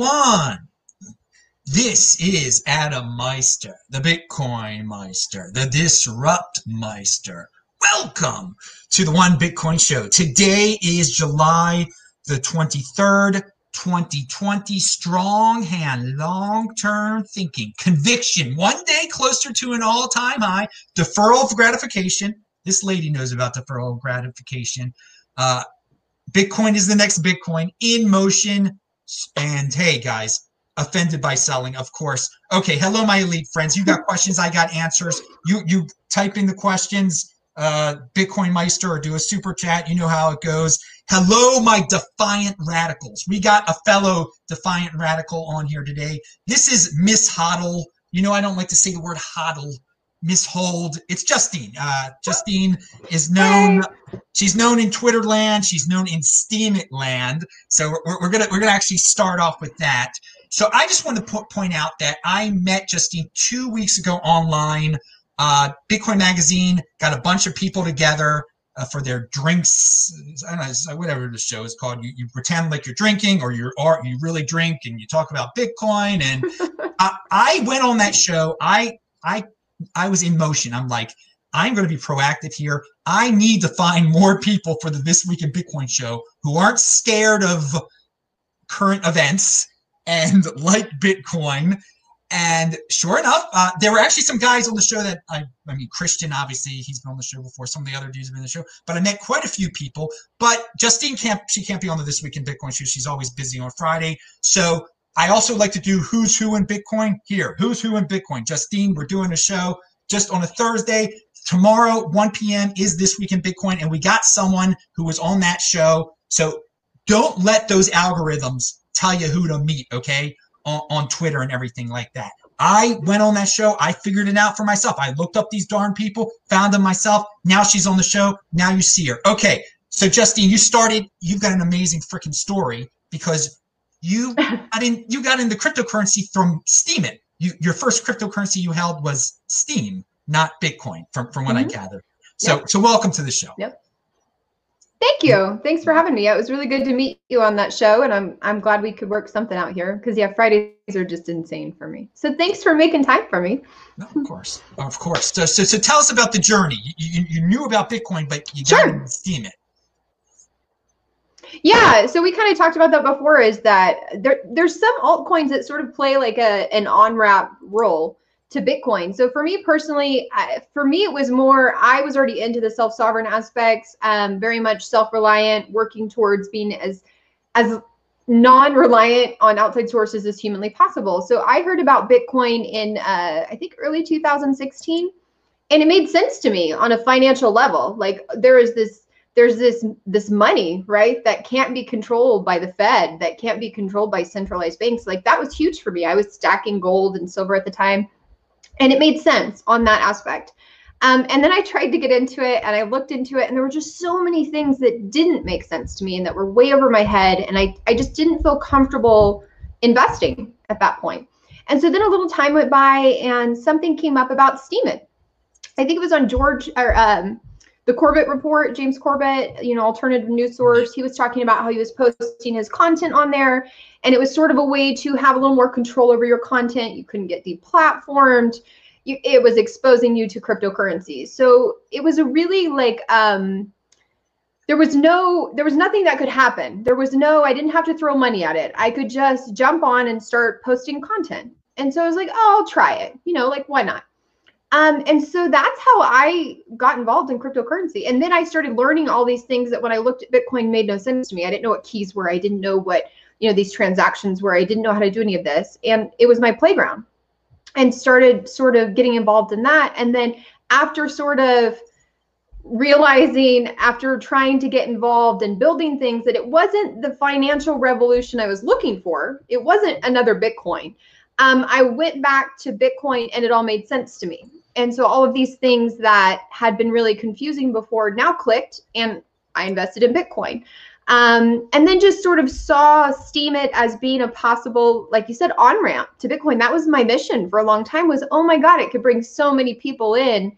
everyone. This is Adam Meister, the Bitcoin Meister, the Disrupt Meister. Welcome to the One Bitcoin Show. Today is July the 23rd, 2020. Strong hand, long term thinking, conviction, one day closer to an all time high, deferral of gratification. This lady knows about deferral of gratification. Uh, Bitcoin is the next Bitcoin in motion. And hey, guys, offended by selling, of course. Okay, hello, my elite friends. You got questions, I got answers. You you type in the questions, uh, Bitcoin Meister, or do a super chat. You know how it goes. Hello, my defiant radicals. We got a fellow defiant radical on here today. This is Miss Hodl. You know, I don't like to say the word hodl Miss Hold. It's Justine. Uh, Justine is known. She's known in Twitter land. She's known in Steemit land. So we're, we're gonna we're gonna actually start off with that. So I just want to po- point out that I met Justine two weeks ago online. Uh, Bitcoin Magazine got a bunch of people together uh, for their drinks. I don't know, whatever the show is called. You, you pretend like you're drinking, or you're or you really drink, and you talk about Bitcoin. And I, I went on that show. I I I was in motion. I'm like, I'm going to be proactive here. I need to find more people for the This Week in Bitcoin show who aren't scared of current events and like Bitcoin. And sure enough, uh, there were actually some guys on the show that I, I mean, Christian, obviously, he's been on the show before. Some of the other dudes have been on the show, but I met quite a few people. But Justine can't, she can't be on the This Week in Bitcoin show. She's always busy on Friday. So I also like to do Who's Who in Bitcoin here. Who's Who in Bitcoin? Justine, we're doing a show just on a Thursday. Tomorrow, 1 p.m. is This Week in Bitcoin. And we got someone who was on that show. So don't let those algorithms tell you who to meet, okay? On, on Twitter and everything like that. I went on that show. I figured it out for myself. I looked up these darn people, found them myself. Now she's on the show. Now you see her. Okay. So Justine, you started, you've got an amazing freaking story because you got in you got into cryptocurrency from Steemit. You, your first cryptocurrency you held was Steem not Bitcoin, from, from what mm-hmm. I gathered. So yep. so welcome to the show. Yep. Thank you. Thanks for having me. It was really good to meet you on that show, and I'm I'm glad we could work something out here because yeah, Fridays are just insane for me. So thanks for making time for me. No, of course, of course. So, so, so tell us about the journey. You, you, you knew about Bitcoin, but you got sure. to Steemit. Yeah, so we kind of talked about that before. Is that there? There's some altcoins that sort of play like a an on ramp role to Bitcoin. So for me personally, I, for me it was more I was already into the self sovereign aspects, um, very much self reliant, working towards being as as non reliant on outside sources as humanly possible. So I heard about Bitcoin in uh, I think early 2016, and it made sense to me on a financial level. Like there is this there's this this money right that can't be controlled by the fed that can't be controlled by centralized banks. Like that was huge for me. I was stacking gold and silver at the time and it made sense on that aspect. Um, and then i tried to get into it and i looked into it and there were just so many things that didn't make sense to me and that were way over my head and i, I just didn't feel comfortable investing at that point. And so then a little time went by and something came up about Steemit. i think it was on george or um, the Corbett report, James Corbett, you know, alternative news source, he was talking about how he was posting his content on there. And it was sort of a way to have a little more control over your content. You couldn't get deplatformed. You, it was exposing you to cryptocurrencies. So it was a really like, um, there was no, there was nothing that could happen. There was no, I didn't have to throw money at it. I could just jump on and start posting content. And so I was like, oh, I'll try it. You know, like, why not? Um, and so that's how I got involved in cryptocurrency. And then I started learning all these things that when I looked at Bitcoin made no sense to me. I didn't know what keys were. I didn't know what, you know, these transactions were. I didn't know how to do any of this. And it was my playground and started sort of getting involved in that. And then after sort of realizing after trying to get involved and building things that it wasn't the financial revolution I was looking for. It wasn't another Bitcoin. Um, I went back to Bitcoin and it all made sense to me. And so all of these things that had been really confusing before now clicked and i invested in bitcoin. Um, and then just sort of saw Steemit as being a possible like you said on ramp to bitcoin. That was my mission for a long time was oh my god it could bring so many people in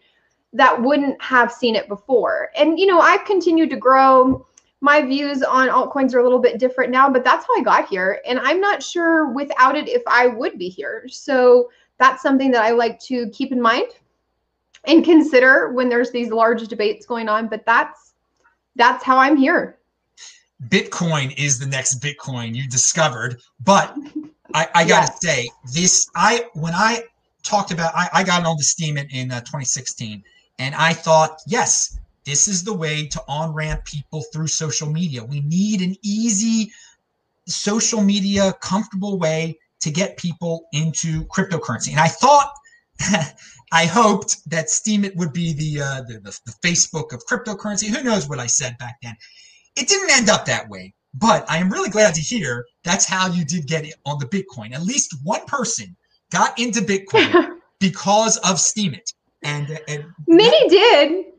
that wouldn't have seen it before. And you know i've continued to grow my views on altcoins are a little bit different now, but that's how I got here. And I'm not sure without it if I would be here. So that's something that I like to keep in mind and consider when there's these large debates going on. But that's that's how I'm here. Bitcoin is the next Bitcoin you discovered, but I, I gotta yes. say this. I when I talked about, I, I got on the Steem in, in uh, 2016, and I thought, yes, this is the way to on ramp people through social media. We need an easy social media, comfortable way to get people into cryptocurrency. And I thought, I hoped that Steemit would be the, uh, the, the the Facebook of cryptocurrency. Who knows what I said back then? It didn't end up that way. But I am really glad to hear that's how you did get it on the Bitcoin. At least one person got into Bitcoin because of Steemit. And, and many that, did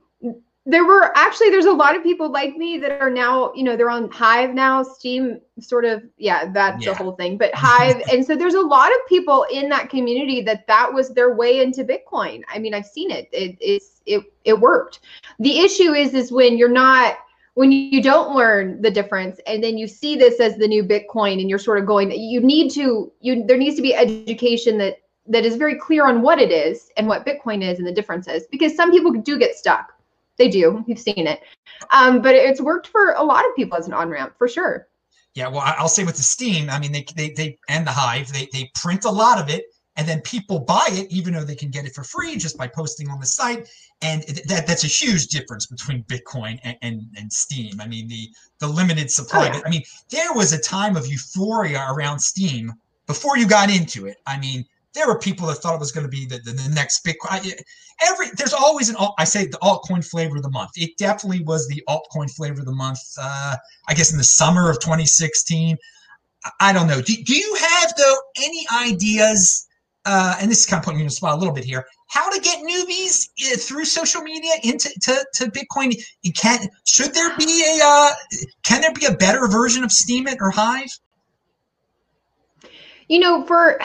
there were actually there's a lot of people like me that are now you know they're on hive now Steem sort of yeah that's yeah. the whole thing but hive and so there's a lot of people in that community that that was their way into bitcoin. I mean i've seen it, it it's it it worked. The issue is is when you're not when you don't learn the difference and then you see this as the new bitcoin and you're sort of going you need to you there needs to be education that that is very clear on what it is and what bitcoin is and the differences because some people do get stuck they do. We've seen it. Um, but it's worked for a lot of people as an on ramp for sure. Yeah, well, I'll say with the Steem, I mean, they they they and the Hive, they they print a lot of it, and then people buy it, even though they can get it for free just by posting on the site. And that that's a huge difference between Bitcoin and, and, and Steem. I mean, the the limited supply. Oh, yeah. I mean, there was a time of euphoria around Steem before you got into it. I mean, there were people that thought it was going to be the, the, the next Bitcoin. Every there's always an alt, I say the altcoin flavor of the month. It definitely was the altcoin flavor of the month. Uh, I guess in the summer of 2016. I don't know. Do, do you have though any ideas? Uh, and this is kind of putting you in a spot a little bit here. How to get newbies uh, through social media into to, to Bitcoin? Can should there be a uh, can there be a better version of Steemit or Hive? You know, for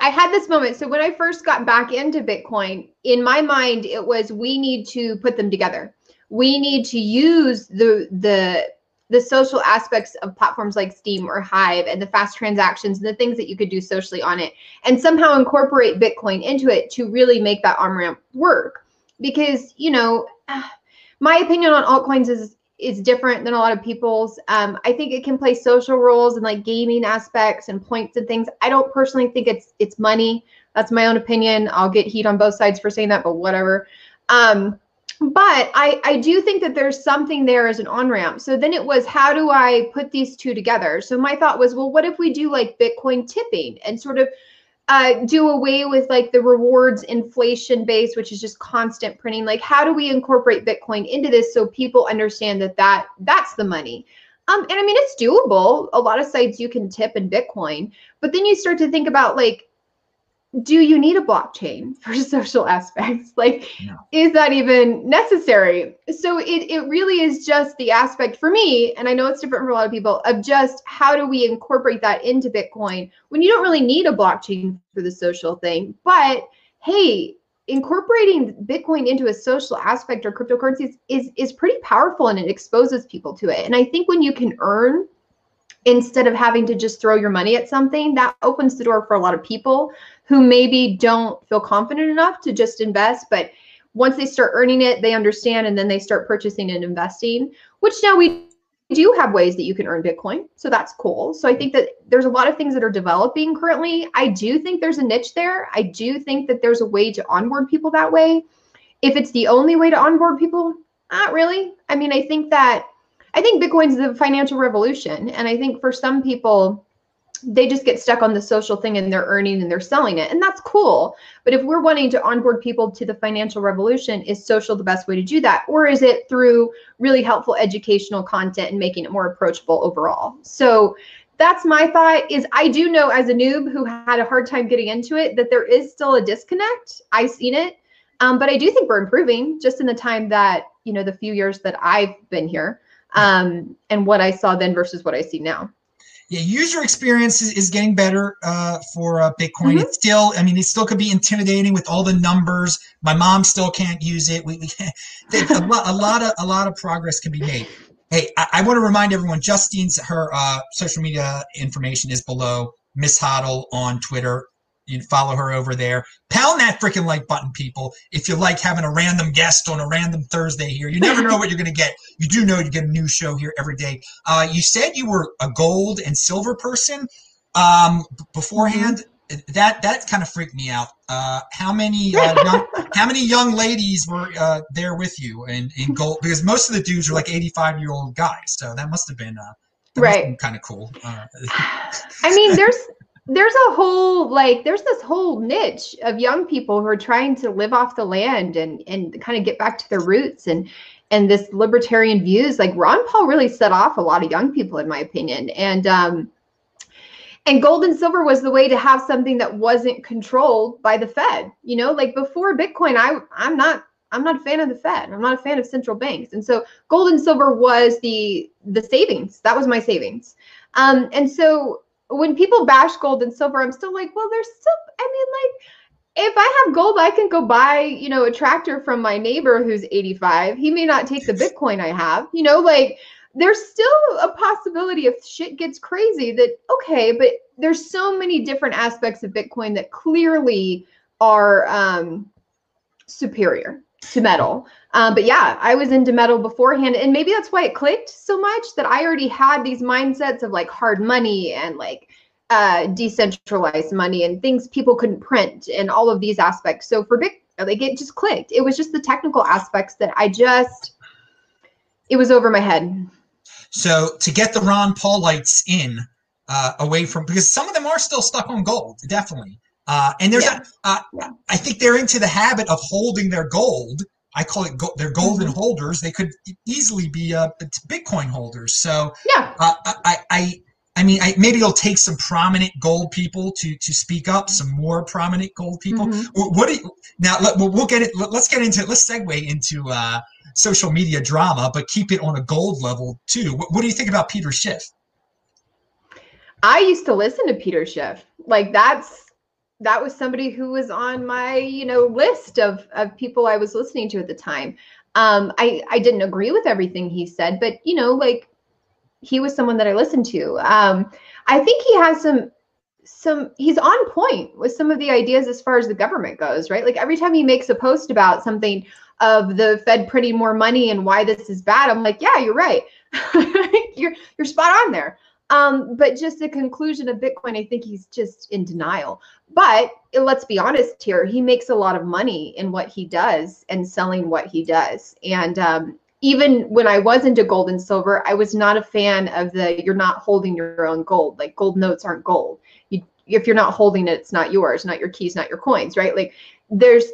I had this moment. So when I first got back into Bitcoin, in my mind, it was we need to put them together. We need to use the the the social aspects of platforms like Steem or Hive and the fast transactions and the things that you could do socially on it, and somehow incorporate Bitcoin into it to really make that on ramp work. Because you know, my opinion on altcoins is is different than a lot of people's. Um, I think it can play social roles and like gaming aspects and points and things. I don't personally think it's it's money. That's my own opinion. I'll get heat on both sides for saying that, but whatever. Um, but I, I do think that there's something there as an on ramp. So then it was, how do I put these two together? So my thought was, well, what if we do like Bitcoin tipping and sort of uh, do away with like the rewards inflation base, which is just constant printing. Like, how do we incorporate Bitcoin into this so people understand that that that's the money? Um, and I mean, it's doable. A lot of sites you can tip in Bitcoin, but then you start to think about like do you need a blockchain for social aspects? Like, no. is that even necessary? So it, it really is just the aspect for me, and I know it's different for a lot of people, of just how do we incorporate that into Bitcoin when you don't really need a blockchain for the social thing. But hey, incorporating Bitcoin into a social aspect or cryptocurrencies is, is pretty powerful and it exposes people to it. And I think when you can earn instead of having to just throw your money at something, that opens the door for a lot of people who maybe don't feel confident enough to just invest, but once they start earning it, they understand and then they start purchasing and investing, which now we do have ways that you can earn Bitcoin. So that's cool. So I think that there's a lot of things that are developing currently. I do think there's a niche there. I do think that there's a way to onboard people that way. If it's the only way to onboard people, not really. I mean, I think that I think Bitcoin's the financial revolution. And I think for some people, they just get stuck on the social thing and they're earning and they're selling it. And that's cool. But if we're wanting to onboard people to the financial revolution, is social the best way to do that? Or is it through really helpful educational content and making it more approachable overall? So that's my thought is I do know as a noob who had a hard time getting into it that there is still a disconnect. I've seen it. Um, but I do think we're improving just in the time that, you know, the few years that I've been here um, and what I saw then versus what I see now yeah, user experience is, is getting better uh, for uh, Bitcoin. Mm-hmm. It's still, I mean, it still could be intimidating with all the numbers. My mom still can't use it. We, we can't, a, lot, a lot of a lot of progress can be made. Hey, I, I want to remind everyone, Justine's her uh, social media information is below. Miss Hodl on Twitter. You can follow her over there. Pound that freaking like button, people. If you like having a random guest on a random Thursday here, you never know what you're going to get. You do know you get a new show here every day. Uh, you said you were a gold and silver person um, beforehand. Mm-hmm that that kind of freaked me out. Uh, how many uh, young, how many young ladies were uh, there with you in, in gold? Because most of the dudes are like eighty five year old guys, so that must have been uh, right, kind of cool. Uh, I mean, there's there's a whole like there's this whole niche of young people who are trying to live off the land and and kind of get back to their roots and and this libertarian views. Like Ron Paul really set off a lot of young people, in my opinion, and um and gold and silver was the way to have something that wasn't controlled by the fed you know? Like before bitcoin i i'm not i'm not a fan of the fed. I'm not a fan of central banks. And so gold and silver was the the savings. That was my savings. Um and so when people bash gold and silver i'm still like well there's still i mean like if I have gold, I can go buy, you know, a tractor from my neighbor who's 85. He may not take the Bitcoin I have, you know, like there's still a possibility if shit gets crazy that okay but there's so many different aspects of bitcoin that clearly are um, superior to metal. Um, but yeah i was into metal beforehand and maybe that's why it clicked so much that i already had these mindsets of like hard money and like uh, decentralized money and things people couldn't print and all of these aspects. So for big like it just clicked. It was just the technical aspects that i just it was over my head. So to get the Ron Paulites in uh, away from because some of them are still stuck on gold, definitely. Uh, and there's yeah. a, uh, yeah. I think they're into the habit of holding their gold. I call it go- they're golden mm-hmm. holders. They could easily be uh, Bitcoin holders. So yeah, uh, I, I, I mean, I, maybe it'll take some prominent gold people to to speak up. Some more prominent gold people. Mm-hmm. What do you, now? Let, we'll, get it. Let, us get into. Let's segue into uh, social media drama, but keep it on a gold level too. What, what do you think about Peter Schiff? I used to listen to Peter Schiff. Like that's that was somebody who was on my you know list of of people I was listening to at the time. Um, I I didn't agree with everything he said, but you know like he was someone that I listened to. Um, I think he has some some he's on point with some of the ideas as far as the government goes, right? Like every time he makes a post about something of the Fed printing more money and why this is bad, I'm like, yeah, you're right. you're you're spot on there. Um, but just the conclusion of Bitcoin, I think he's just in denial. But let's be honest here, he makes a lot of money in what he does and selling what he does. And um, even when I was into gold and silver, I was not a fan of the you're not holding your own gold. Like gold notes aren't gold. You, if you're not holding it, it's not yours, not your keys, not your coins, right? Like there's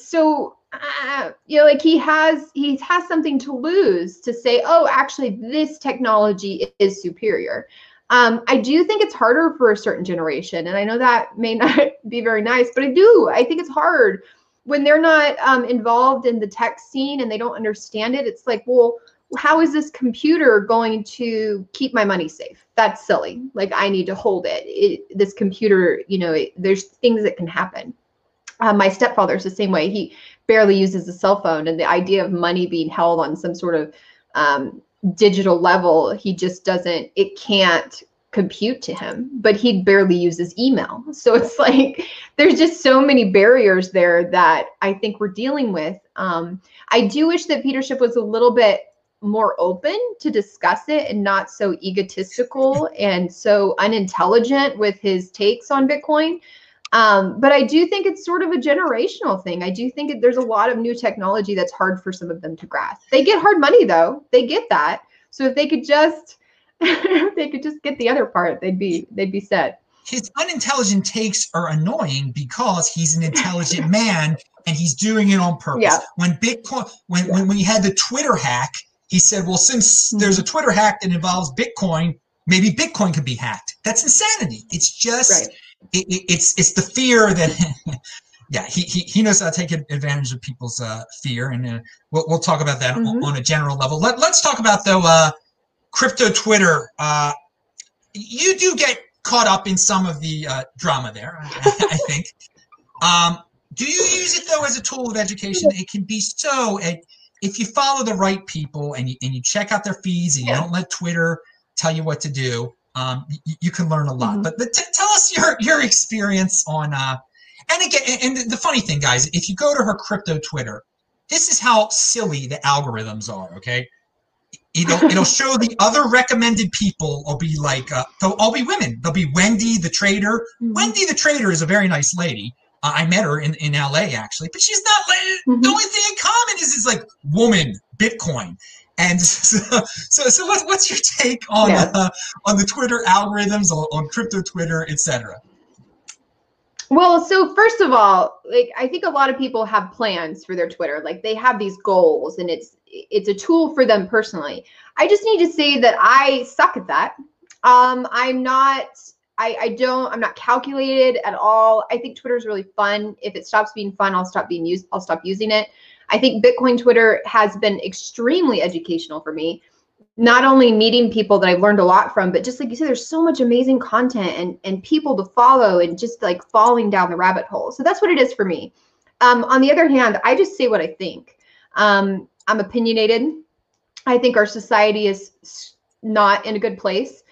so uh, you know like he has he has something to lose to say oh actually this technology is superior. Um, i do think it's harder for a certain generation and i know that may not be very nice but i do i think it's hard when they're not um, involved in the tech scene and they don't understand it. It's like well how is this computer going to keep my money safe? That's silly. Like i need to hold it, it this computer you know it, there's things that can happen. Uh, my stepfather's the same way. He barely uses a cell phone, and the idea of money being held on some sort of um, digital level, he just doesn't. It can't compute to him but he barely uses email so it's like there's just so many barriers there that i think we're dealing with um, i do wish that Peter Schiff was a little bit more open to discuss it and not so egotistical and so unintelligent with his takes on bitcoin um, but I do think it's sort of a generational thing. I do think it, there's a lot of new technology that's hard for some of them to grasp. They get hard money though; they get that. So if they could just, if they could just get the other part, they'd be they'd be set. His unintelligent takes are annoying because he's an intelligent man and he's doing it on purpose. Yeah. When Bitcoin, when yeah. when we had the Twitter hack, he said, "Well, since mm-hmm. there's a Twitter hack that involves Bitcoin, maybe Bitcoin could be hacked." That's insanity. It's just. Right it, it, it's it's the fear that yeah he, he he knows how to take advantage of people's uh, fear and uh, we'll, we'll talk about that mm-hmm. on, a general level Let, let's talk about though uh, crypto twitter uh, you do get caught up in some of the uh, drama there I, I think um, do you use it though as a tool of education it can be so ed- if you follow the right people and you, and you check out their feeds and you Yeah. don't let Twitter tell you what to do, um, you, you can learn a lot. Mhm. But, but t- tell us your your experience on. Uh, and again, and the funny thing, guys, if you go to her crypto Twitter, this is how silly the algorithms are. Okay, it'll it'll show the other recommended people will be like uh, they'll all be women. They'll be Wendy the trader. Mhm. Wendy the trader is a very nice lady. Uh, I met her in, in LA actually, but she's not. la- Mhm. The only thing in common is is like woman, Bitcoin, and so so, so what, what's your take on Yeah. uh, on the Twitter algorithms on, on crypto Twitter, etc. Well, so first of all, like I think a lot of people have plans for their Twitter. Like they have these goals and it's it's a tool for them personally. I just need to say that I suck at that. Um I'm not I, I don't I'm not calculated at all. I think Twitter is really fun. If it stops being fun, I'll stop being used I'll stop using it. I think Bitcoin Twitter has been extremely educational for me. Not only meeting people that I've learned a lot from, but just like you said, there's so much amazing content and and people to follow and just like falling down the rabbit hole. So that's what it is for me. Um, on the other hand, I just say what I think. Um, I'm opinionated. I think our society is not in a good place.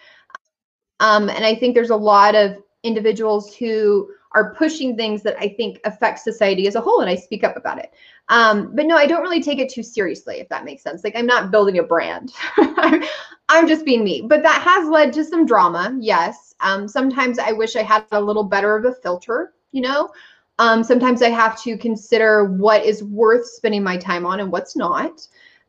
Um, and I think there's a lot of individuals who are pushing things that I think affect society as a whole, and I speak up about it. Um, but no, I don't really take it too seriously, if that makes sense. Like I'm not building a brand. I'm just being me. But that has led to some drama, yes. Um, sometimes I wish I had a little better of a filter, you know. Um, sometimes I have to consider what is worth spending my time on and what's not.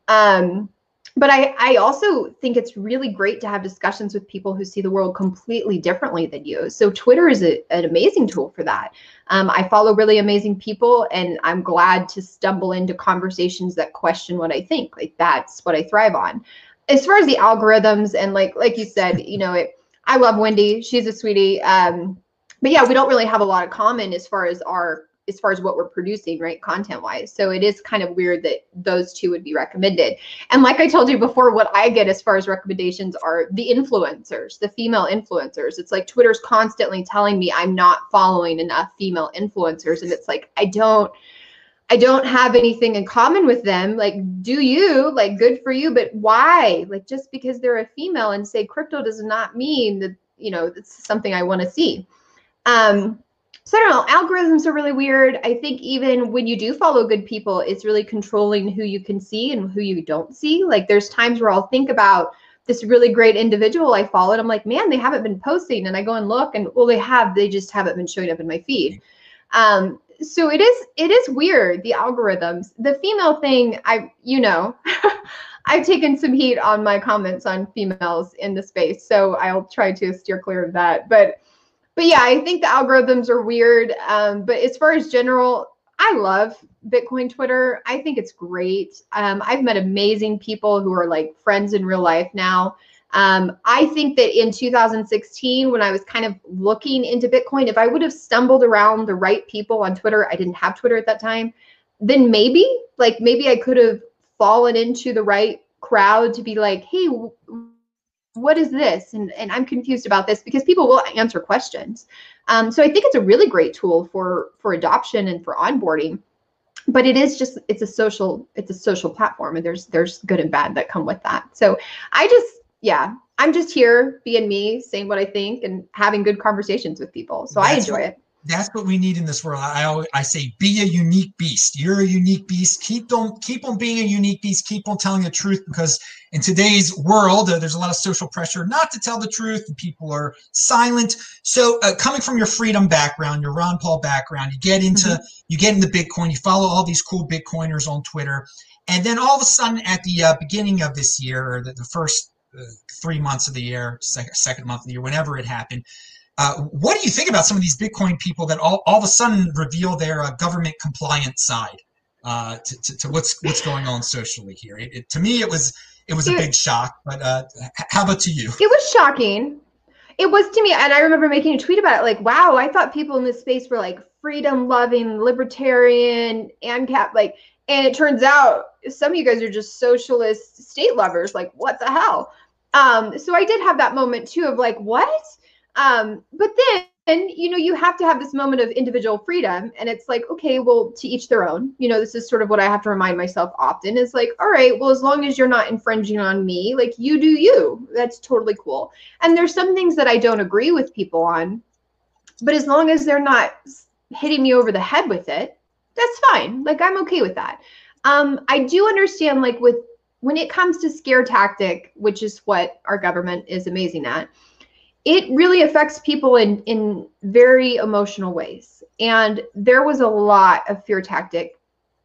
Um, but I, I also think it's really great to have discussions with people who see the world completely differently than you. So Twitter is a, an amazing tool for that. Um, I follow really amazing people, and I'm glad to stumble into conversations that question what I think. Like that's what I thrive on. As far as the algorithms and like like you said, you know, it. I love Wendy. She's a sweetie. Um, but yeah, we don't really have a lot of common as far as our as far as what we're producing, right, content wise. So it is kind of weird that those two would be recommended. And like I told you before, what I get as far as recommendations are the influencers, the female influencers. It's like Twitter's constantly telling me I'm not following enough female influencers, and it's like I don't. I don't have anything in common with them. Like, do you? Like, good for you, but why? Like, just because they're a female and say crypto does not mean that, you know, it's something I want to see. Um, so I don't know. Algorithms are really weird. I think even when you do follow good people, it's really controlling who you can see and who you don't see. Like there's times where I'll think about this really great individual I followed. I'm like, man, they haven't been posting, and I go and look, and well, they have. They just haven't been showing up in my feed. Um, so it is. It is weird. The algorithms. The female thing. I, you know. I've taken some heat on my comments on females in the space, so I'll try to steer clear of that. But but yeah, I think the algorithms are weird. Um, but as far as general, I love Bitcoin Twitter. I think it's great. Um, I've met amazing people who are like friends in real life now. Um, I think that in 2016, when I was kind of looking into Bitcoin, if I would have stumbled around the right people on Twitter, I didn't have Twitter at that time, then maybe, like, maybe I could have fallen into the right crowd to be like, hey, what is this? And and i'm confused about this because people will answer questions. Um, so i think it's a really great tool for for adoption and for onboarding but it is just it's a social it's a social platform and there's there's good and bad that come with that. So i just yeah i'm just here being me saying what i think and having good conversations with people. So i enjoy what- it That's what we need in this world. I always, I say, be a unique beast. You're a unique beast. Keep on keep on being a unique beast. Keep on telling the truth because in today's world, uh, there's a lot of social pressure not to tell the truth. And people are silent. So, uh, coming from your freedom background, your Ron Paul background, you get into you get into Bitcoin. You follow all these cool Bitcoiners on Twitter, and then all of a sudden, at the uh, beginning of this year, or the, the first uh, three months of the year, second second month of the year, whenever it happened. Uh, what do you think about some of these Bitcoin people that all, all of a sudden reveal their uh, government compliant side uh, to, to, to what's what's going on socially here? It, it, to me, it was it was a big shock. But uh, how about to you? It was shocking. It was to me, and I remember making a tweet about it. Like, wow, I thought people in this space were like freedom-loving, libertarian, ANCAP, like, and it turns out some of you guys are just socialist state lovers. Like, what the hell? Um, so I did have that moment too of like, what? Um, but then you know you have to have this moment of individual freedom. And it's like okay well to each their own. You know this is sort of what i have to remind myself often is like all right well as long as you're not infringing on me like you do you. That's totally cool. And there's some things that i don't agree with people on. But as long as they're not hitting me over the head with it that's fine. Like i'm okay with that. Um i do understand like with when it comes to scare tactic which is what our government is amazing at it really affects people in in very emotional ways. And there was a lot of fear tactic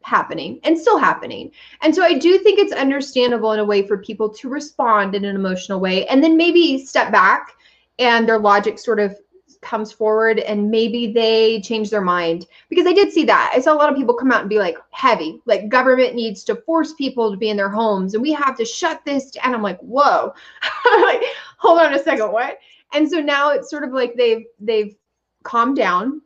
happening and still happening. And so i do think it's understandable in a way for people to respond in an emotional way and then maybe step back and their logic sort of comes forward and maybe they change their mind. Because i did see that. I saw a lot of people come out and be like heavy. Like government needs to force people to be in their homes and we have to shut this down. I'm like whoa. Like hold on a second. What and so now it's sort of like they've they've calmed down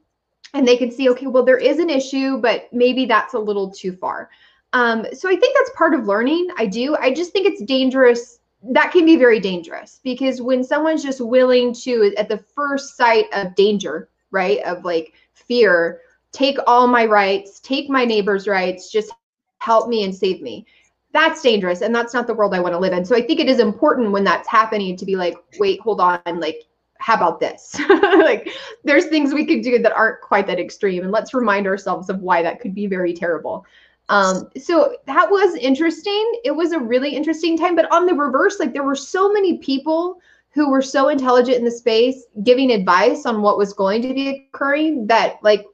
and they can see okay well there is an issue but maybe that's a little too far. Um, so i think that's part of learning. I do. I just think it's dangerous. That can be very dangerous because when someone's just willing to at the first sight of danger right of like fear take all my rights take my neighbor's rights just help me and save me that's dangerous and that's not the world i want to live in. So i think it is important when that's happening to be like wait hold on like how about this? Like there's things we could do that aren't quite that extreme and let's remind ourselves of why that could be very terrible. Um, so that was interesting. It was a really interesting time but on the reverse like there were so many people who were so intelligent in the space giving advice on what was going to be occurring that like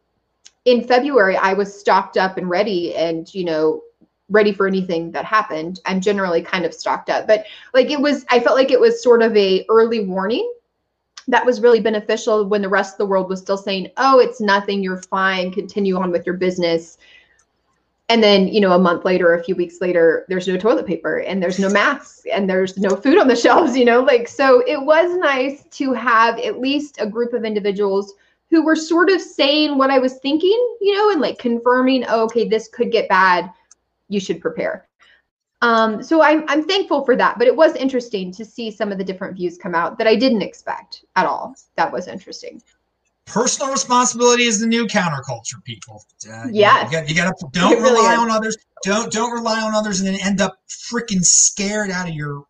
in february i was stocked up and ready and you know ready for anything that happened. I'm generally kind of stocked up, but like it was, I felt like it was sort of a early warning that was really beneficial when the rest of the world was still saying, "Oh, it's nothing, you're fine, continue on with your business." And then, you know, a month later, a few weeks later, there's no toilet paper and there's no masks and there's no food on the shelves, you know, like so it was nice to have at least a group of individuals who were sort of saying what I was thinking, you know, and like confirming, oh, okay, this could get bad you should prepare. Um, so I'm, I'm thankful for that, but it was interesting to see some of the different views come out that I didn't expect at all. That was interesting. Personal responsibility is the new counterculture, people. Uh, yes. You got to don't really rely is. on others. Don't don't rely on others, and then end up freaking scared out of your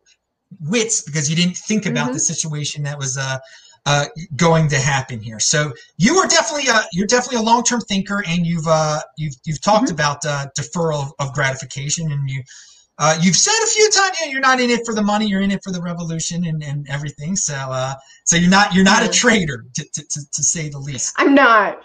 wits because you didn't think about mm-hmm. the situation that was uh, uh, going to happen here. So you are definitely a, you're definitely a long term thinker, and you've uh, you've you've talked mm-hmm. about uh, deferral of gratification, and you uh, you've said a few times you know, you're not in it for the money, you're in it for the revolution and, and everything. So uh, so you're not you're not a trader to, to, to, to say the least. I'm not.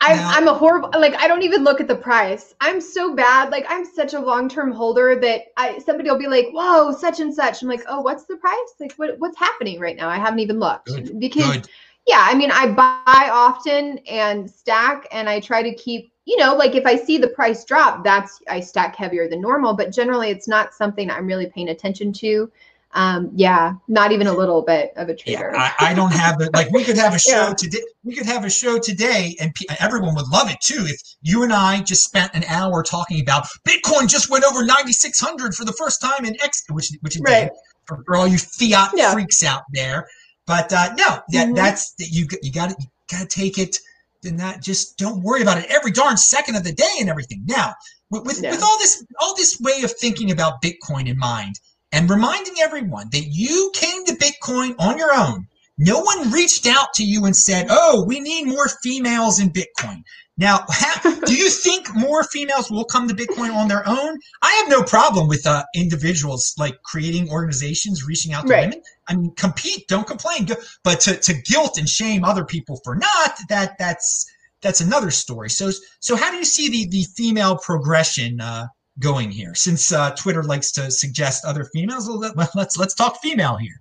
I'm, I'm a horrible like I don't even look at the price. I'm so bad. Like I'm such a long-term holder that I somebody will be like, "Whoa, such and such." I'm like, "Oh, what's the price? Like what what's happening right now?" I haven't even looked Good. because Good. yeah, I mean, I buy often and stack and I try to keep, you know, like if I see the price drop, that's I stack heavier than normal, but generally it's not something I'm really paying attention to um, yeah, not even a little bit of a trader. Yeah, I, I, don't have it. Like we could have a show yeah. today. We could have a show today, and everyone would love it too. If you and I just spent an hour talking about Bitcoin just went over ninety six hundred for the first time in X, which which it right. did for, for, all you fiat yeah. freaks out there. But uh, no, that mm-hmm. that's you. You got to you got to take it. Then that just don't worry about it every darn second of the day and everything. Now, with with, with all this all this way of thinking about Bitcoin in mind and reminding everyone that you came to Bitcoin on your own. No one reached out to you and said, "Oh, we need more females in Bitcoin." Now, do you think more females will come to Bitcoin on their own? I have no problem with uh, individuals like creating organizations, reaching out to right. women. I mean, compete, don't complain. But to, to guilt and shame other people for not, that that's that's another story. So, so how do you see the the female progression uh, going here? Since uh, Twitter likes to suggest other females, well, let's let's talk female here.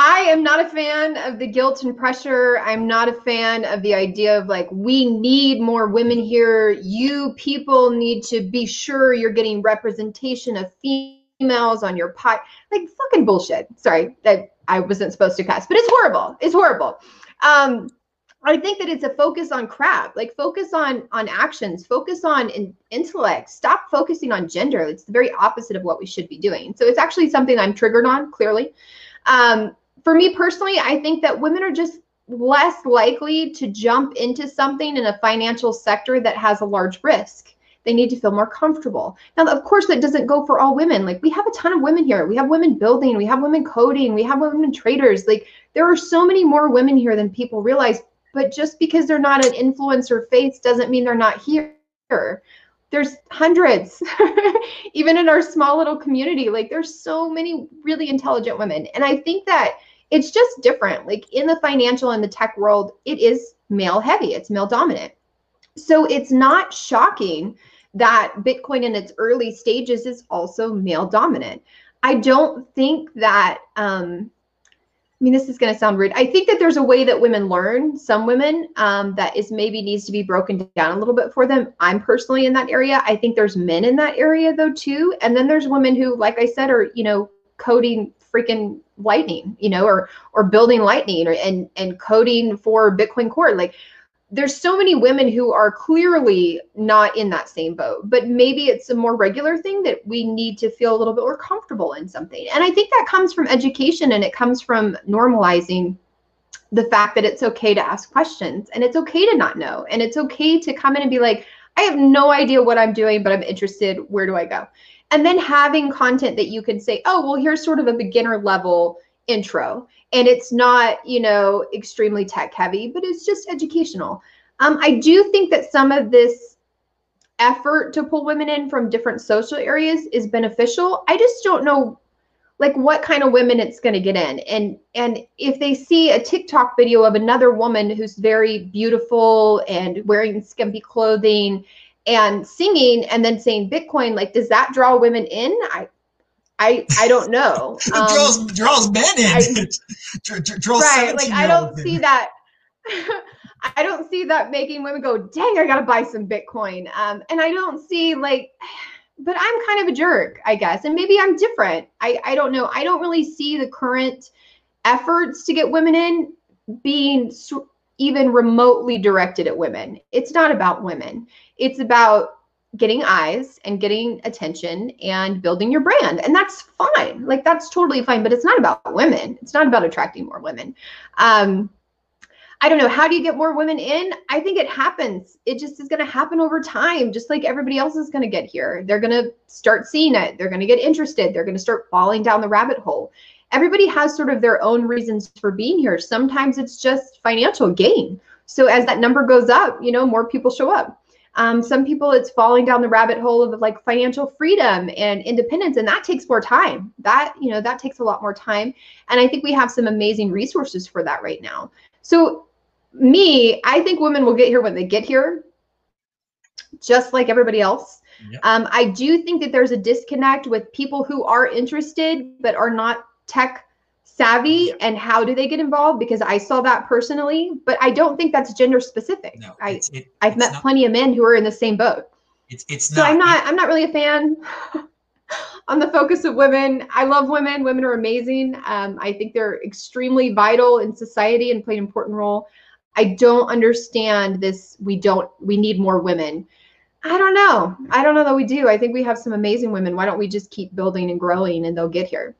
I am not a fan of the guilt and pressure. I'm not a fan of the idea of like, we need more women here. You people need to be sure you're getting representation of females on your pot. Like, fucking bullshit. Sorry that I wasn't supposed to cuss, but it's horrible. It's horrible. Um, I think that it's a focus on crap. Like focus on on actions, focus on in, intellect. Stop focusing on gender. It's the very opposite of what we should be doing. So it's actually something I'm triggered on. Clearly, um, for me personally, I think that women are just less likely to jump into something in a financial sector that has a large risk. They need to feel more comfortable. Now, of course, that doesn't go for all women. Like, we have a ton of women here. We have women building, we have women coding, we have women traders. Like, there are so many more women here than people realize. But just because they're not an influencer face doesn't mean they're not here. There's hundreds, even in our small little community. Like, there's so many really intelligent women. And I think that it's just different. Like in the financial and the tech world, it is male heavy, it's male dominant. So it's not shocking that Bitcoin in its early stages is also male dominant. I don't think that, um, I mean, this is going to sound rude. I think that there's a way that women learn, some women, um, that is maybe needs to be broken down a little bit for them. I'm personally in that area. I think there's men in that area though, too. And then there's women who, like I said, are, you know, coding freaking lightning you know or or building lightning or, and and coding for bitcoin core like there's so many women who are clearly not in that same boat but maybe it's a more regular thing that we need to feel a little bit more comfortable in something. And i think that comes from education and it comes from normalizing the fact that it's okay to ask questions and it's okay to not know and it's okay to come in and be like i have no idea what i'm doing but i'm interested. Where do i go? And then having content that you can say oh well here's sort of a beginner level intro and it's not you know extremely tech heavy but it's just educational. Um, i do think that some of this effort to pull women in from different social areas is beneficial. I just don't know like what kind of women it's going to get in. And and if they see a tiktok video of another woman who's very beautiful and wearing skimpy clothing and singing and then saying Bitcoin, like, does that draw women in? I, I, I don't know. Um, draws draws men in. I, draws right. Like I don't see in. that. I don't see that making women go, dang, I gotta buy some Bitcoin. Um, and I don't see like, but I'm kind of a jerk, I guess, and maybe I'm different. I I don't know. I don't really see the current efforts to get women in being even remotely directed at women. It's not about women. It's about getting eyes and getting attention and building your brand. And that's fine. Like that's totally fine, but it's not about women. It's not about attracting more women. Um, I don't know. How do you get more women in? I think it happens. It just is going to happen over time, just like everybody else is going to get here. They're going to start seeing it. They're going to get interested. They're going to start falling down the rabbit hole everybody has sort of their own reasons for being here. Sometimes it's just financial gain. So as that number goes up, you know, more people show up. Um, some people it's falling down the rabbit hole of like financial freedom and independence and that takes more time. That you know that takes a lot more time and i think we have some amazing resources for that right now. So me i think women will get here when they get here just like everybody else. Yep. um, i do think that there's a disconnect with people who are interested but are not tech savvy and how do they get involved? Because i saw that personally but i don't think that's gender specific. No, i it, i've met not, plenty of men who are in the same boat. It's it's so not, i'm not i'm not really a fan on the focus of women. I love women. Women are amazing. Um, i think they're extremely vital in society and play an important role. I don't understand this we don't we need more women. I don't know. I don't know that we do. I think we have some amazing women. Why don't we just keep building and growing and they'll get here?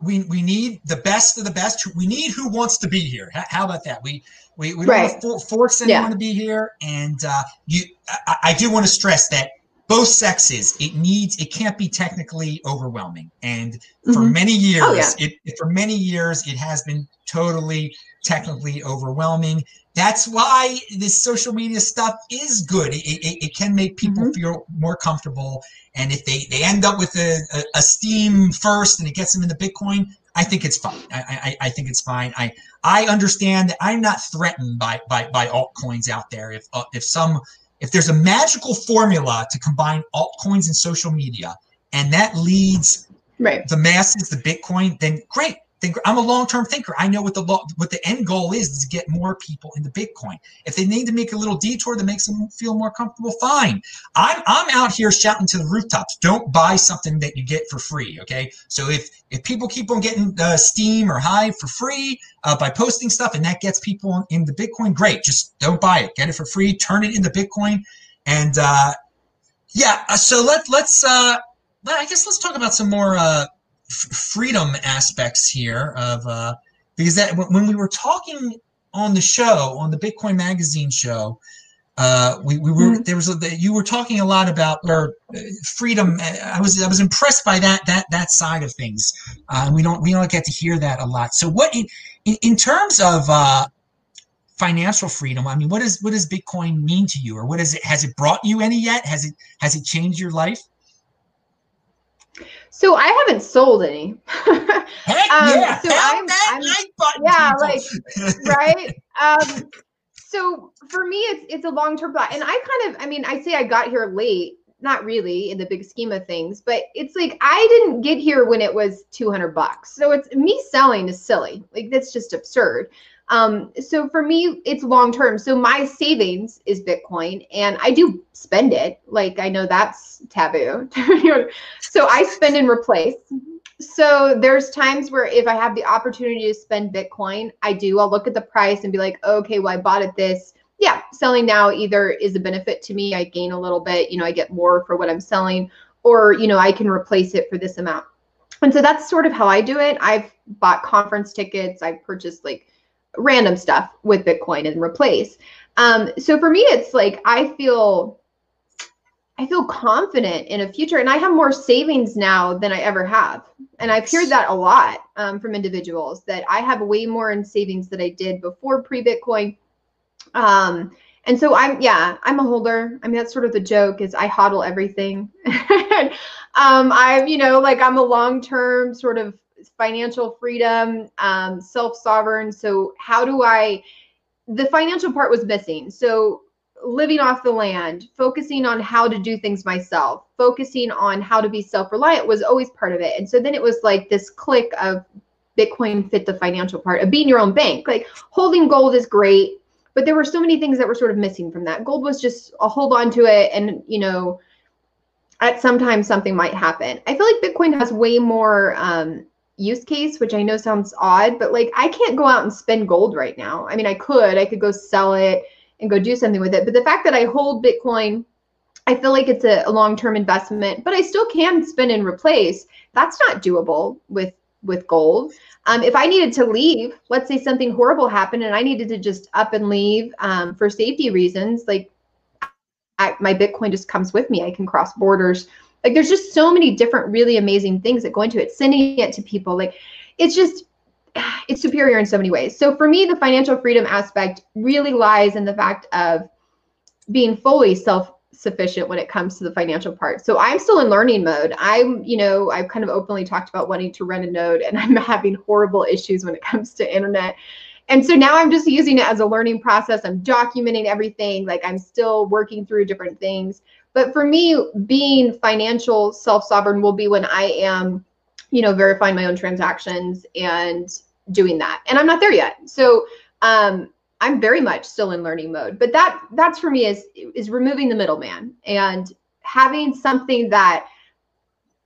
We we need the best of the best. We need who wants to be here. How, about that? We we, we don't right. want to force anyone yeah. to be here. And uh, you, I, I do want to stress that both sexes it needs it can't be technically overwhelming and for mm-hmm. many years oh, yeah. it, it, for many years it has been totally technically overwhelming. That's why this social media stuff is good. It, it, it can make people mm-hmm. feel more comfortable. And if they, they end up with a, a, a, Steem first and it gets them into bitcoin i think it's fine. I, I, I think it's fine. I i understand that i'm not threatened by by, by altcoins out there. If uh, if some if there's a magical formula to combine altcoins and social media and that leads right. the masses to bitcoin then great I'm a long-term thinker. I know what the what the end goal is, is to get more people into Bitcoin. If they need to make a little detour that makes them feel more comfortable, fine. I'm I'm out here shouting to the rooftops. Don't buy something that you get for free. Okay, so if if people keep on getting uh, Steem or Hive for free uh, by posting stuff, and that gets people into Bitcoin, great. Just don't buy it. Get it for free. Turn it into Bitcoin, and uh, yeah. Uh, so let let's. Uh, I guess let's talk about some more uh, freedom aspects here of uh, because that when we were talking on the show on the Bitcoin Magazine show, uh, we, we were mm-hmm. there was a, you were talking a lot about or uh, freedom. I was I was impressed by that that that side of things. Uh, we don't we don't get to hear that a lot. So what in, in terms of uh, financial freedom? I mean, what does what does Bitcoin mean to you, or what is it? Has it brought you any yet? Has it has it changed your life? So I haven't sold any. Heck um, yeah! So I'm, I'm yeah, like right. Um, so for me, it's it's a long term thought, and I kind of, I mean, I say I got here late, not really in the big scheme of things, but it's like I didn't get here when it was two hundred bucks. So it's me selling is silly, like that's just absurd. Um, so for me, it's long term. So my savings is Bitcoin, and I do spend it. Like I know that's taboo. so I spend and replace. So there's times where if I have the opportunity to spend Bitcoin, I do. I'll look at the price and be like, okay, well I bought it this. Yeah, selling now either is a benefit to me. I gain a little bit. You know, I get more for what I'm selling, or you know, I can replace it for this amount. And so that's sort of how I do it. I've bought conference tickets. I've purchased like random stuff with Bitcoin and replace. Um, so for me, it's like I feel I feel confident in a future, and I have more savings now than I ever have. And I've heard that a lot um, from individuals that I have way more in savings than I did before pre Bitcoin. Um, and so I'm yeah, I'm a holder. I mean, that's sort of the joke is I hodl everything. um, I'm you know like I'm a long term sort of financial freedom, um, self sovereign. So, how do I? The financial part was missing. So, living off the land, focusing on how to do things myself, focusing on how to be self reliant was always part of it. And so then it was like this click of Bitcoin fit the financial part of being your own bank. Like holding gold is great, but there were so many things that were sort of missing from that. Gold was just a hold on to it and, you know, at some time something might happen. I feel like Bitcoin has way more um, use case, which I know sounds odd, but like I can't go out and spend gold right now. I mean, I could, I could go sell it and go do something with it. But the fact that I hold Bitcoin, I feel like it's a, a long-term investment, but I still can spend and replace. That's not doable with with gold. Um, if I needed to leave, let's say something horrible happened and I needed to just up and leave um, for safety reasons, like I, my Bitcoin just comes with me. I can cross borders like there's just so many different really amazing things that go into it. Sending it to people, like it's just it's superior in so many ways. So for me, the financial freedom aspect really lies in the fact of being fully self sufficient when it comes to the financial part. So I'm still in learning mode. I'm, you know, I've kind of openly talked about wanting to run a node and I'm having horrible issues when it comes to internet. And so now I'm just using it as a learning process. I'm documenting everything. Like I'm still working through different things. But for me, being financial self-sovereign will be when I am, you know, verifying my own transactions and doing that. And I'm not there yet. So um, I'm very much still in learning mode. But that that's for me is is removing the middleman and having something that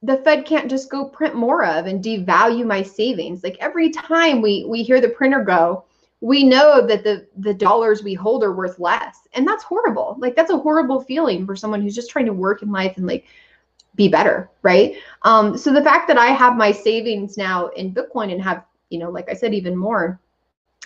the Fed can't just go print more of and devalue my savings. Like every time we we hear the printer go, we know that the the dollars we hold are worth less. And that's horrible. Like that's a horrible feeling for someone who's just trying to work in life and like be better right? Um so the fact that i have my savings now in bitcoin and have you know like i said even more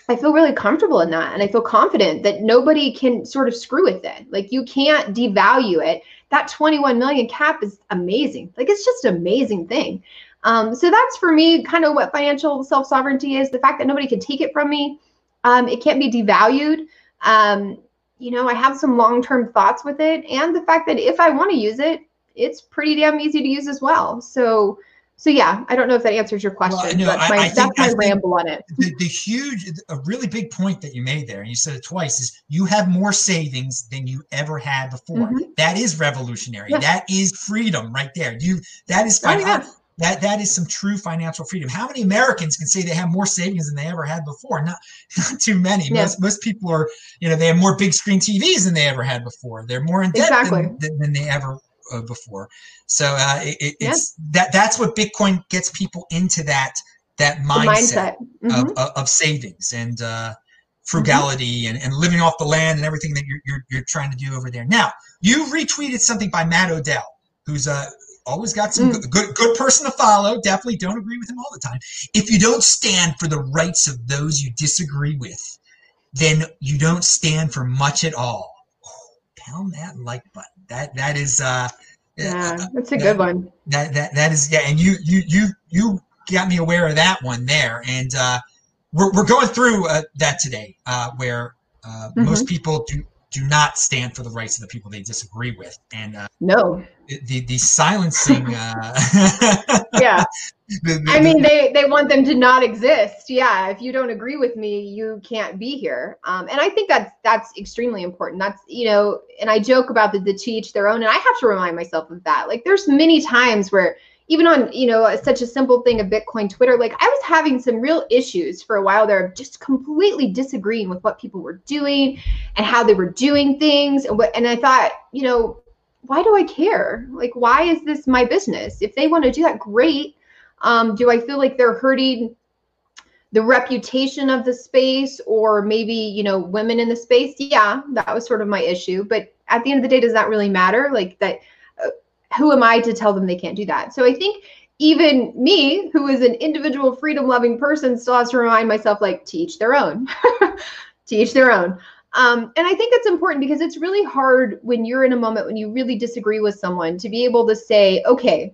i feel really comfortable in that. And i feel confident that nobody can sort of screw with it. Like you can't devalue it. That 21 million cap is amazing. Like it's just an amazing thing. Um, so that's for me kind of what financial self sovereignty is the fact that nobody can take it from me um, it can't be devalued. Um, you know, I have some long term thoughts with it, and the fact that if I want to use it, it's pretty damn easy to use as well. So, so yeah, I don't know if that answers your question, well, no, but my, I, I that's think, my ramble on it. The, the, huge, a really big point that you made there, and you said it twice, is you have more savings than you ever had before. Mm-hmm. That is revolutionary. Yeah. That is freedom right there. You that is fine. Oh, yeah. That that is some true financial freedom. How many Americans can say they have more savings than they ever had before? Not not too many. Yeah. Most most people are, you know, they have more big screen TVs than they ever had before. They're more in debt exactly. than, than, they ever uh, before. So uh, it, it's that that's what Bitcoin gets people into that that mindset, mindset. Mm-hmm. Of, of, savings and uh, frugality mm-hmm. and, and living off the land and everything that you're, you're, you're trying to do over there. Now you retweeted something by Matt Odell, who's a always got some mm. good, good, person to follow. Definitely don't agree with him all the time. If you don't stand for the rights of those you disagree with, then you don't stand for much at all. Oh, pound that like button. That that is uh yeah, that's a good one. That that that is yeah, and you you you you got me aware of that one there, and uh, we're we're going through uh, that today, uh, where uh, mm-hmm. most people do do not stand for the rights of the people they disagree with, and uh, no, the the silencing. Uh, yeah, I mean they they want them to not exist. Yeah, if you don't agree with me, you can't be here. Um, and I think that's that's extremely important. That's you know, and I joke about the, the to each their own, and I have to remind myself of that. Like there's many times where even on you know such a simple thing of bitcoin twitter like i was having some real issues for a while there of just completely disagreeing with what people were doing and how they were doing things and what and i thought you know why do i care? Like why is this my business? If they want to do that great. Um, do i feel like they're hurting the reputation of the space or maybe you know women in the space? Yeah that was sort of my issue but at the end of the day does that really matter? Like that who am I to tell them they can't do that? So I think even me, who is an individual freedom loving person, still has to remind myself like teach their own, teach their own. Um, and I think that's important because it's really hard when you're in a moment when you really disagree with someone to be able to say, okay,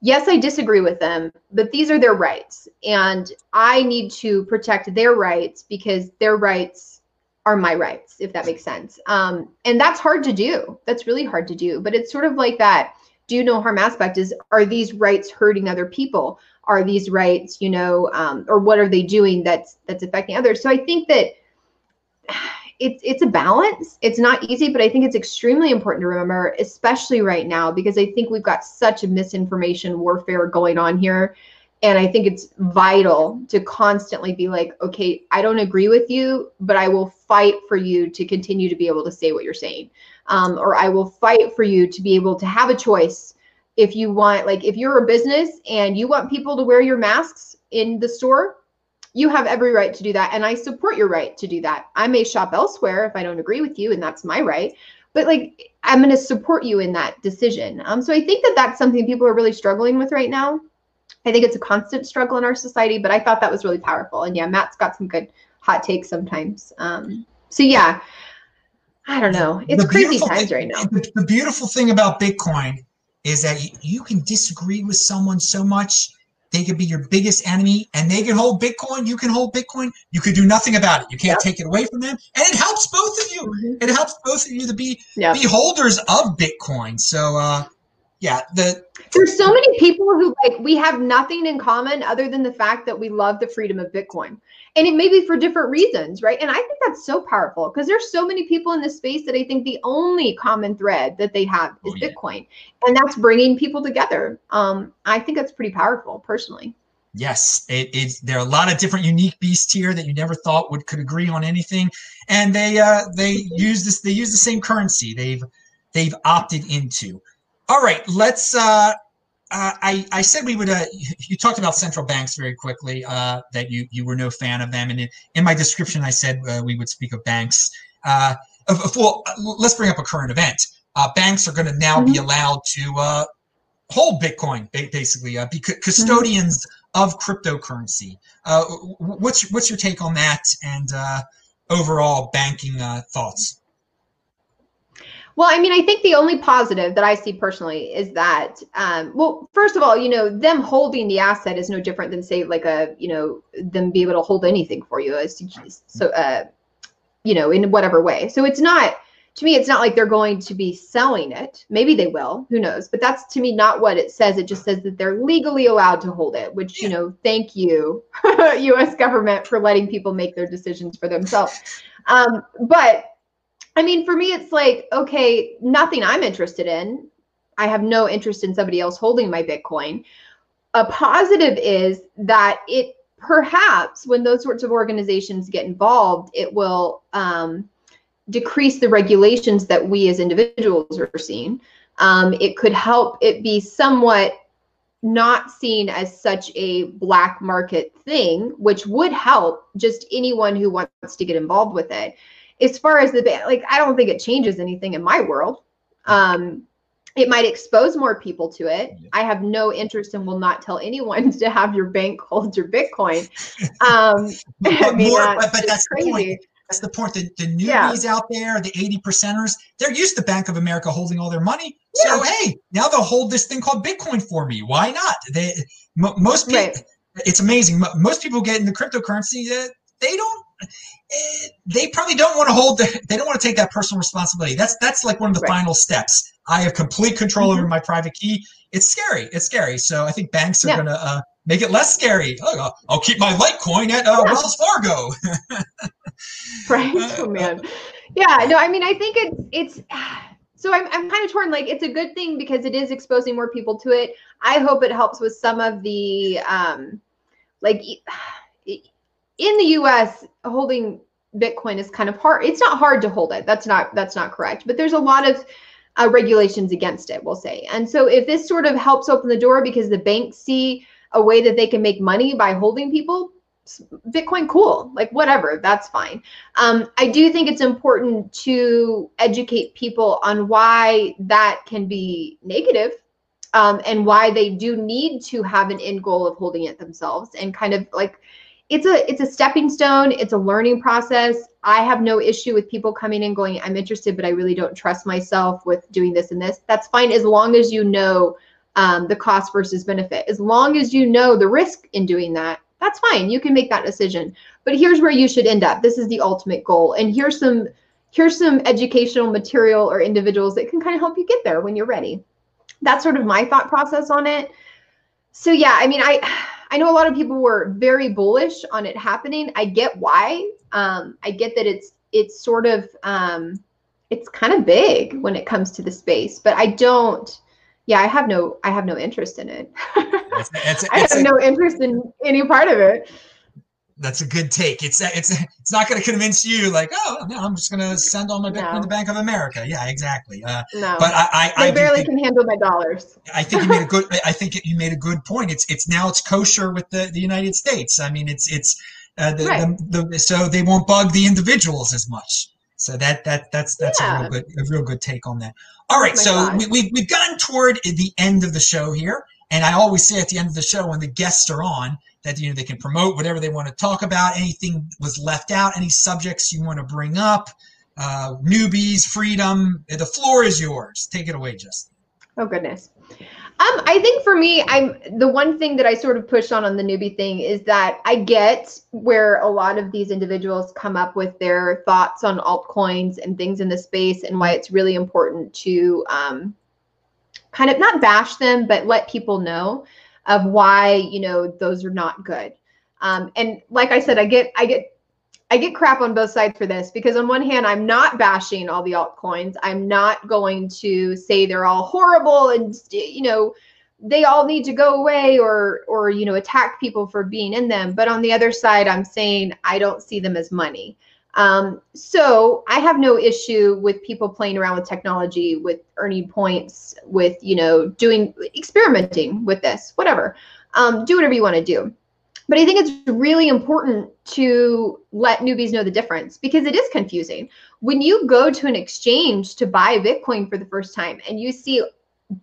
yes, I disagree with them, but these are their rights. And I need to protect their rights because their rights are my rights, if that makes sense. Um, and that's hard to do. That's really hard to do. But it's sort of like that do no harm aspect is are these rights hurting other people? Are these rights, you know, um, or what are they doing that's that's affecting others? So I think that it's it's a balance. It's not easy, but I think it's extremely important to remember, especially right now, because I think we've got such a misinformation warfare going on here and I think it's vital to constantly be like, okay, I don't agree with you, but I will fight for you to continue to be able to say what you're saying. Um, or I will fight for you to be able to have a choice. If you want, like, if you're a business and you want people to wear your masks in the store, you have every right to do that. And I support your right to do that. I may shop elsewhere if I don't agree with you, and that's my right. But like, I'm going to support you in that decision. Um, so I think that that's something people are really struggling with right now I think it's a constant struggle in our society, but I thought that was really powerful. And yeah, Matt's got some good hot takes sometimes. Um, so yeah, I don't know. It's crazy times thing, right now. The, the, beautiful thing about Bitcoin is that you, you can disagree with someone so much. They could be your biggest enemy and they can hold Bitcoin. You can hold Bitcoin. You could do nothing about it. You can't yep. take it away from them. And it helps both of you. Mm-hmm. It helps both of you to be, yep. be holders of Bitcoin. So, uh, yeah, the there's so many people who like we have nothing in common other than the fact that we love the freedom of Bitcoin. And it may be for different reasons, right? And I think that's so powerful because there's so many people in this space that I think the only common thread that they have is oh, yeah. Bitcoin. And that's bringing people together. Um, I think that's pretty powerful personally. Yes, it is. There are a lot of different unique beasts here that you never thought would could agree on anything, and they uh, they use this. They use the same currency. They've they've opted into. All right, let's. Uh, uh, I, I said we would. Uh, you talked about central banks very quickly. Uh, that you you were no fan of them, and in, in my description, I said uh, we would speak of banks. Uh, well, let's bring up a current event. Uh, banks are going to now mm-hmm. be allowed to uh, hold Bitcoin, basically, uh, be custodians mm-hmm. of cryptocurrency. Uh, what's what's your take on that, and uh, overall banking uh, thoughts? Well, I mean, I think the only positive that I see personally is that, um, well, first of all, you know, them holding the asset is no different than say like a, you know, them be able to hold anything for you as so, uh, you know, in whatever way. So it's not to me, it's not like they're going to be selling it. Maybe they will, who knows? But that's to me not what it says. It just says that they're legally allowed to hold it, which, you know, thank you, US government, for letting people make their decisions for themselves. Um, but I mean, for me, it's like, okay, nothing I'm interested in. I have no interest in somebody else holding my Bitcoin. A positive is that it perhaps when those sorts of organizations get involved, it will um, decrease the regulations that we as individuals are seeing. Um, it could help it be somewhat not seen as such a black market thing, which would help just anyone who wants to get involved with it as far as the bank, like i don't think it changes anything in my world um it might expose more people to it. I have no interest and will not tell anyone to have your bank hold your Bitcoin. Um, but, mean, more, but, but that's crazy. the point. That's the point. The, the newbies yeah. out there, the 80 percenters, they're used to Bank of America holding all their money. Yeah. So hey, now they'll hold this thing called Bitcoin for me. Why not? They m- most people. Right. It's amazing. Most people get into cryptocurrency. Uh, they don't they probably don't want to hold the, they don't want to take that personal responsibility. That's that's like one of the right. final steps. I have complete control mm-hmm. over my private key. It's scary it's scary. So i think banks are yeah. going to uh, make it less scary. Oh, i'll keep my litecoin at uh, yeah. wells fargo. Right? Oh man. Yeah no i mean i think it's it's so I'm, I'm kind of torn like it's a good thing because it is exposing more people to it. I hope it helps with some of the um like in the US, holding Bitcoin is kind of hard. It's not hard to hold it. That's not that's not correct. But there's a lot of uh, regulations against it, we'll say. And so if this sort of helps open the door because the banks see a way that they can make money by holding people, Bitcoin, cool. Like whatever, that's fine. Um, I do think it's important to educate people on why that can be negative um, and why they do need to have an end goal of holding it themselves and kind of like it's a it's a stepping stone. It's a learning process. I have no issue with people coming and going i'm interested but i really don't trust myself with doing this and this. That's fine as long as you know um, the cost versus benefit. As long as you know the risk in doing that that's fine. You can make that decision. But here's where you should end up. This is the ultimate goal. And here's some here's some educational material or individuals that can kind of help you get there when you're ready. That's sort of my thought process on it. So yeah i mean i I know a lot of people were very bullish on it happening. I get why. Um, I get that it's it's sort of um, it's kind of big when it comes to the space, but I don't. Yeah, I have no I have no interest in it. it's, it's, I have no interest in any part of it that's a good take. It's it's it's not going to convince you like, oh, no, I'm just going to send all my Bitcoin no. to Bank of America. Yeah, exactly. Uh, no, but I, I, I barely think, can handle my dollars. I think you made a good. I think you made a good point. It's it's now it's kosher with the, the United States. I mean, it's it's uh, the, right. the, the, so they won't bug the individuals as much. So that that that's that's yeah. a real good a real good take on that. All right, oh so we, we've we've gotten toward the end of the show here, and I always say at the end of the show when the guests are on that you know they can promote whatever they want to talk about. Anything was left out, any subjects you want to bring up, uh, newbies, freedom. The floor is yours. Take it away, Justine. Oh goodness. Um, I think for me, I'm the one thing that I sort of push on on the newbie thing is that I get where a lot of these individuals come up with their thoughts on altcoins and things in the space and why it's really important to um, kind of not bash them, but let people know of why you know those are not good. Um, and like I said, I get I get I get crap on both sides for this because on one hand, I'm not bashing all the altcoins. I'm not going to say they're all horrible and you know they all need to go away or or you know attack people for being in them. But on the other side, I'm saying I don't see them as money. Um, so I have no issue with people playing around with technology, with earning points, with you know doing experimenting with this, whatever. Um, do whatever you want to do. But I think it's really important to let newbies know the difference because it is confusing. When you go to an exchange to buy Bitcoin for the first time and you see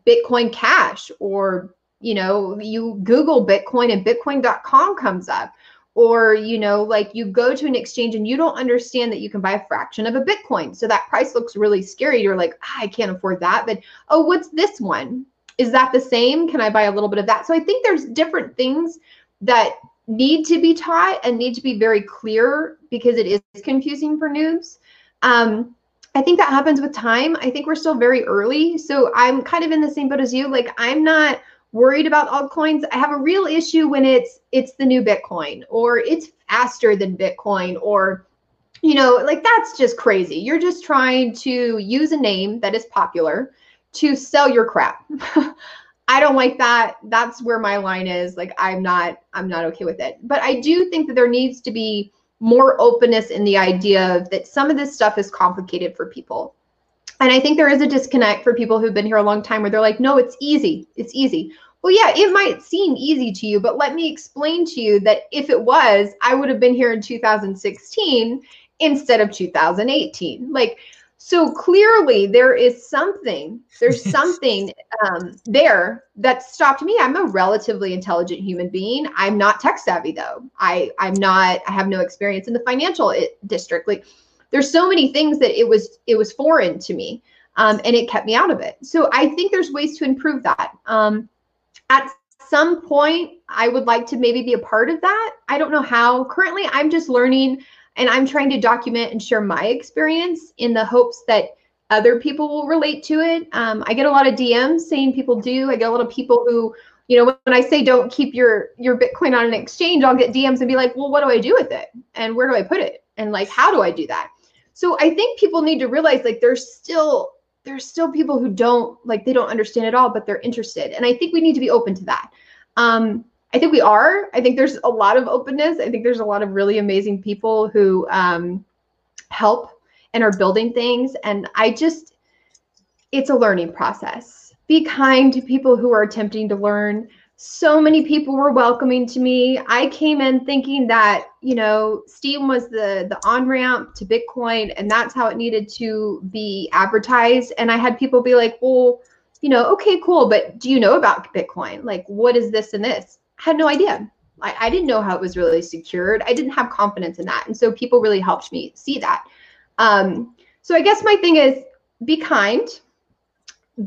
Bitcoin Cash or you know you Google Bitcoin and Bitcoin.com comes up or you know like you go to an exchange and you don't understand that you can buy a fraction of a bitcoin. So that price looks really scary. You're like ah, i can't afford that. But oh what's this one? Is that the same? Can i buy a little bit of that? So i think there's different things that need to be taught and need to be very clear because it is confusing for noobs. Um, I think that happens with time. I think we're still very early. So I'm kind of in the same boat as you. Like, I'm not worried about altcoins. I have a real issue when it's it's the new Bitcoin or it's faster than Bitcoin or you know, like that's just crazy. You're just trying to use a name that is popular to sell your crap. I don't like that. That's where my line is. Like I'm not I'm not okay with it. But I do think that there needs to be more openness in the idea of that some of this stuff is complicated for people. And I think there is a disconnect for people who've been here a long time where they're like, no, it's easy. It's easy. Well, yeah, it might seem easy to you, but let me explain to you that if it was, I would have been here in 2016 instead of 2018. Like, So clearly, there is something. There's something um, there that stopped me. I'm a relatively intelligent human being. I'm not tech savvy though. I I'm not. I have no experience in the financial district. Like, there's so many things that it was it was foreign to me, um, and it kept me out of it. So I think there's ways to improve that. Um, at some point, I would like to maybe be a part of that. I don't know how. Currently, I'm just learning and I'm trying to document and share my experience in the hopes that other people will relate to it. Um, I get a lot of DMs saying people do. I get a lot of people who, you know, when I say don't keep your your Bitcoin on an exchange, I'll get DMs and be like, well, what do I do with it? And where do I put it? And like, how do I do that? So I think people need to realize like there's still there's still people who don't like they don't understand at all, but they're interested. And I think we need to be open to that. Um, I think we are. I think there's a lot of openness. I think there's a lot of really amazing people who um, help and are building things. And I just, it's a learning process. Be kind to people who are attempting to learn. So many people were welcoming to me. I came in thinking that, you know, Steem was the the on-ramp to Bitcoin and that's how it needed to be advertised. And I had people be like, well, you know, okay, cool, but do you know about Bitcoin? Like, what is this and this? had no idea. I, I didn't know how it was really secured. I didn't have confidence in that. And so people really helped me see that. Um, so I guess my thing is be kind,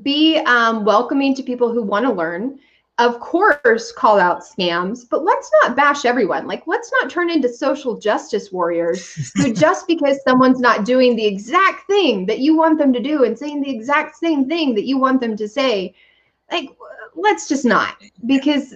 be um, welcoming to people who want to learn. Of course, call out scams, but let's not bash everyone. Like, let's not turn into social justice warriors who just because someone's not doing the exact thing that you want them to do and saying the exact same thing that you want them to say, like, let's just not because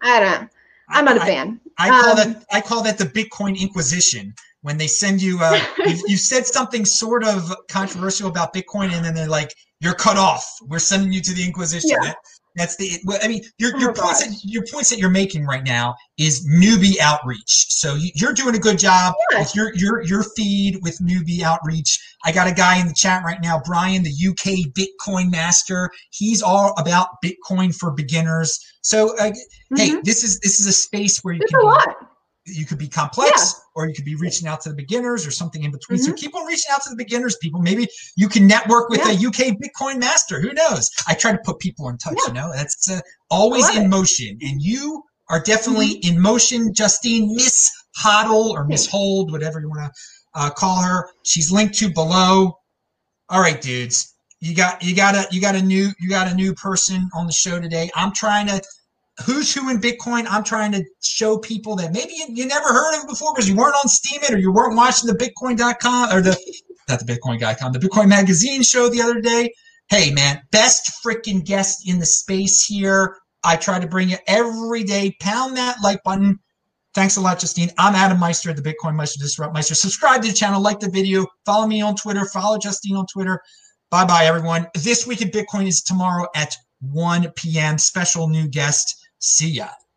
I don't. I'm not a fan. I, I call um, that I call that the Bitcoin Inquisition. When they send you, uh, you, you said something sort of controversial about Bitcoin, and then they're like, "You're cut off. We're sending you to the Inquisition." Yeah. That, that's the. I mean, your oh your points that, your points that you're making right now is newbie outreach. So you're doing a good job yeah. with your your your feed with newbie outreach. I got a guy in the chat right now, Brian, the UK Bitcoin master. He's all about Bitcoin for beginners. So, uh, mm-hmm. hey, this is this is a space where you There's can. A lot you could be complex yeah. or you could be reaching out to the beginners or something in between. Mm-hmm. So keep on reaching out to the beginners, people. Maybe you can network with yeah. a UK Bitcoin master. Who knows? I try to put people in touch, yeah. you know, that's uh, always in it. motion. And you are definitely mm-hmm. in motion, Justine, Miss Hodl or Miss Hold, whatever you want to uh, call her. She's linked to below. All right, dudes. You got you got a you got a new you got a new person on the show today. I'm trying to who's who in Bitcoin. I'm trying to show people that maybe you, you never heard of before because you weren't on Steemit or you weren't watching the Bitcoin.com or the not the Bitcoin.com, the Bitcoin Magazine show the other day. Hey man, best freaking guest in the space here. I try to bring you every day. Pound that like button. Thanks a lot, Justine. I'm Adam Meister, at the Bitcoin Meister, Disrupt Meister. Subscribe to the channel, like the video, follow me on Twitter, follow Justine on Twitter. Bye bye, everyone. This week in Bitcoin is tomorrow at 1 p.m. Special new guest. See ya.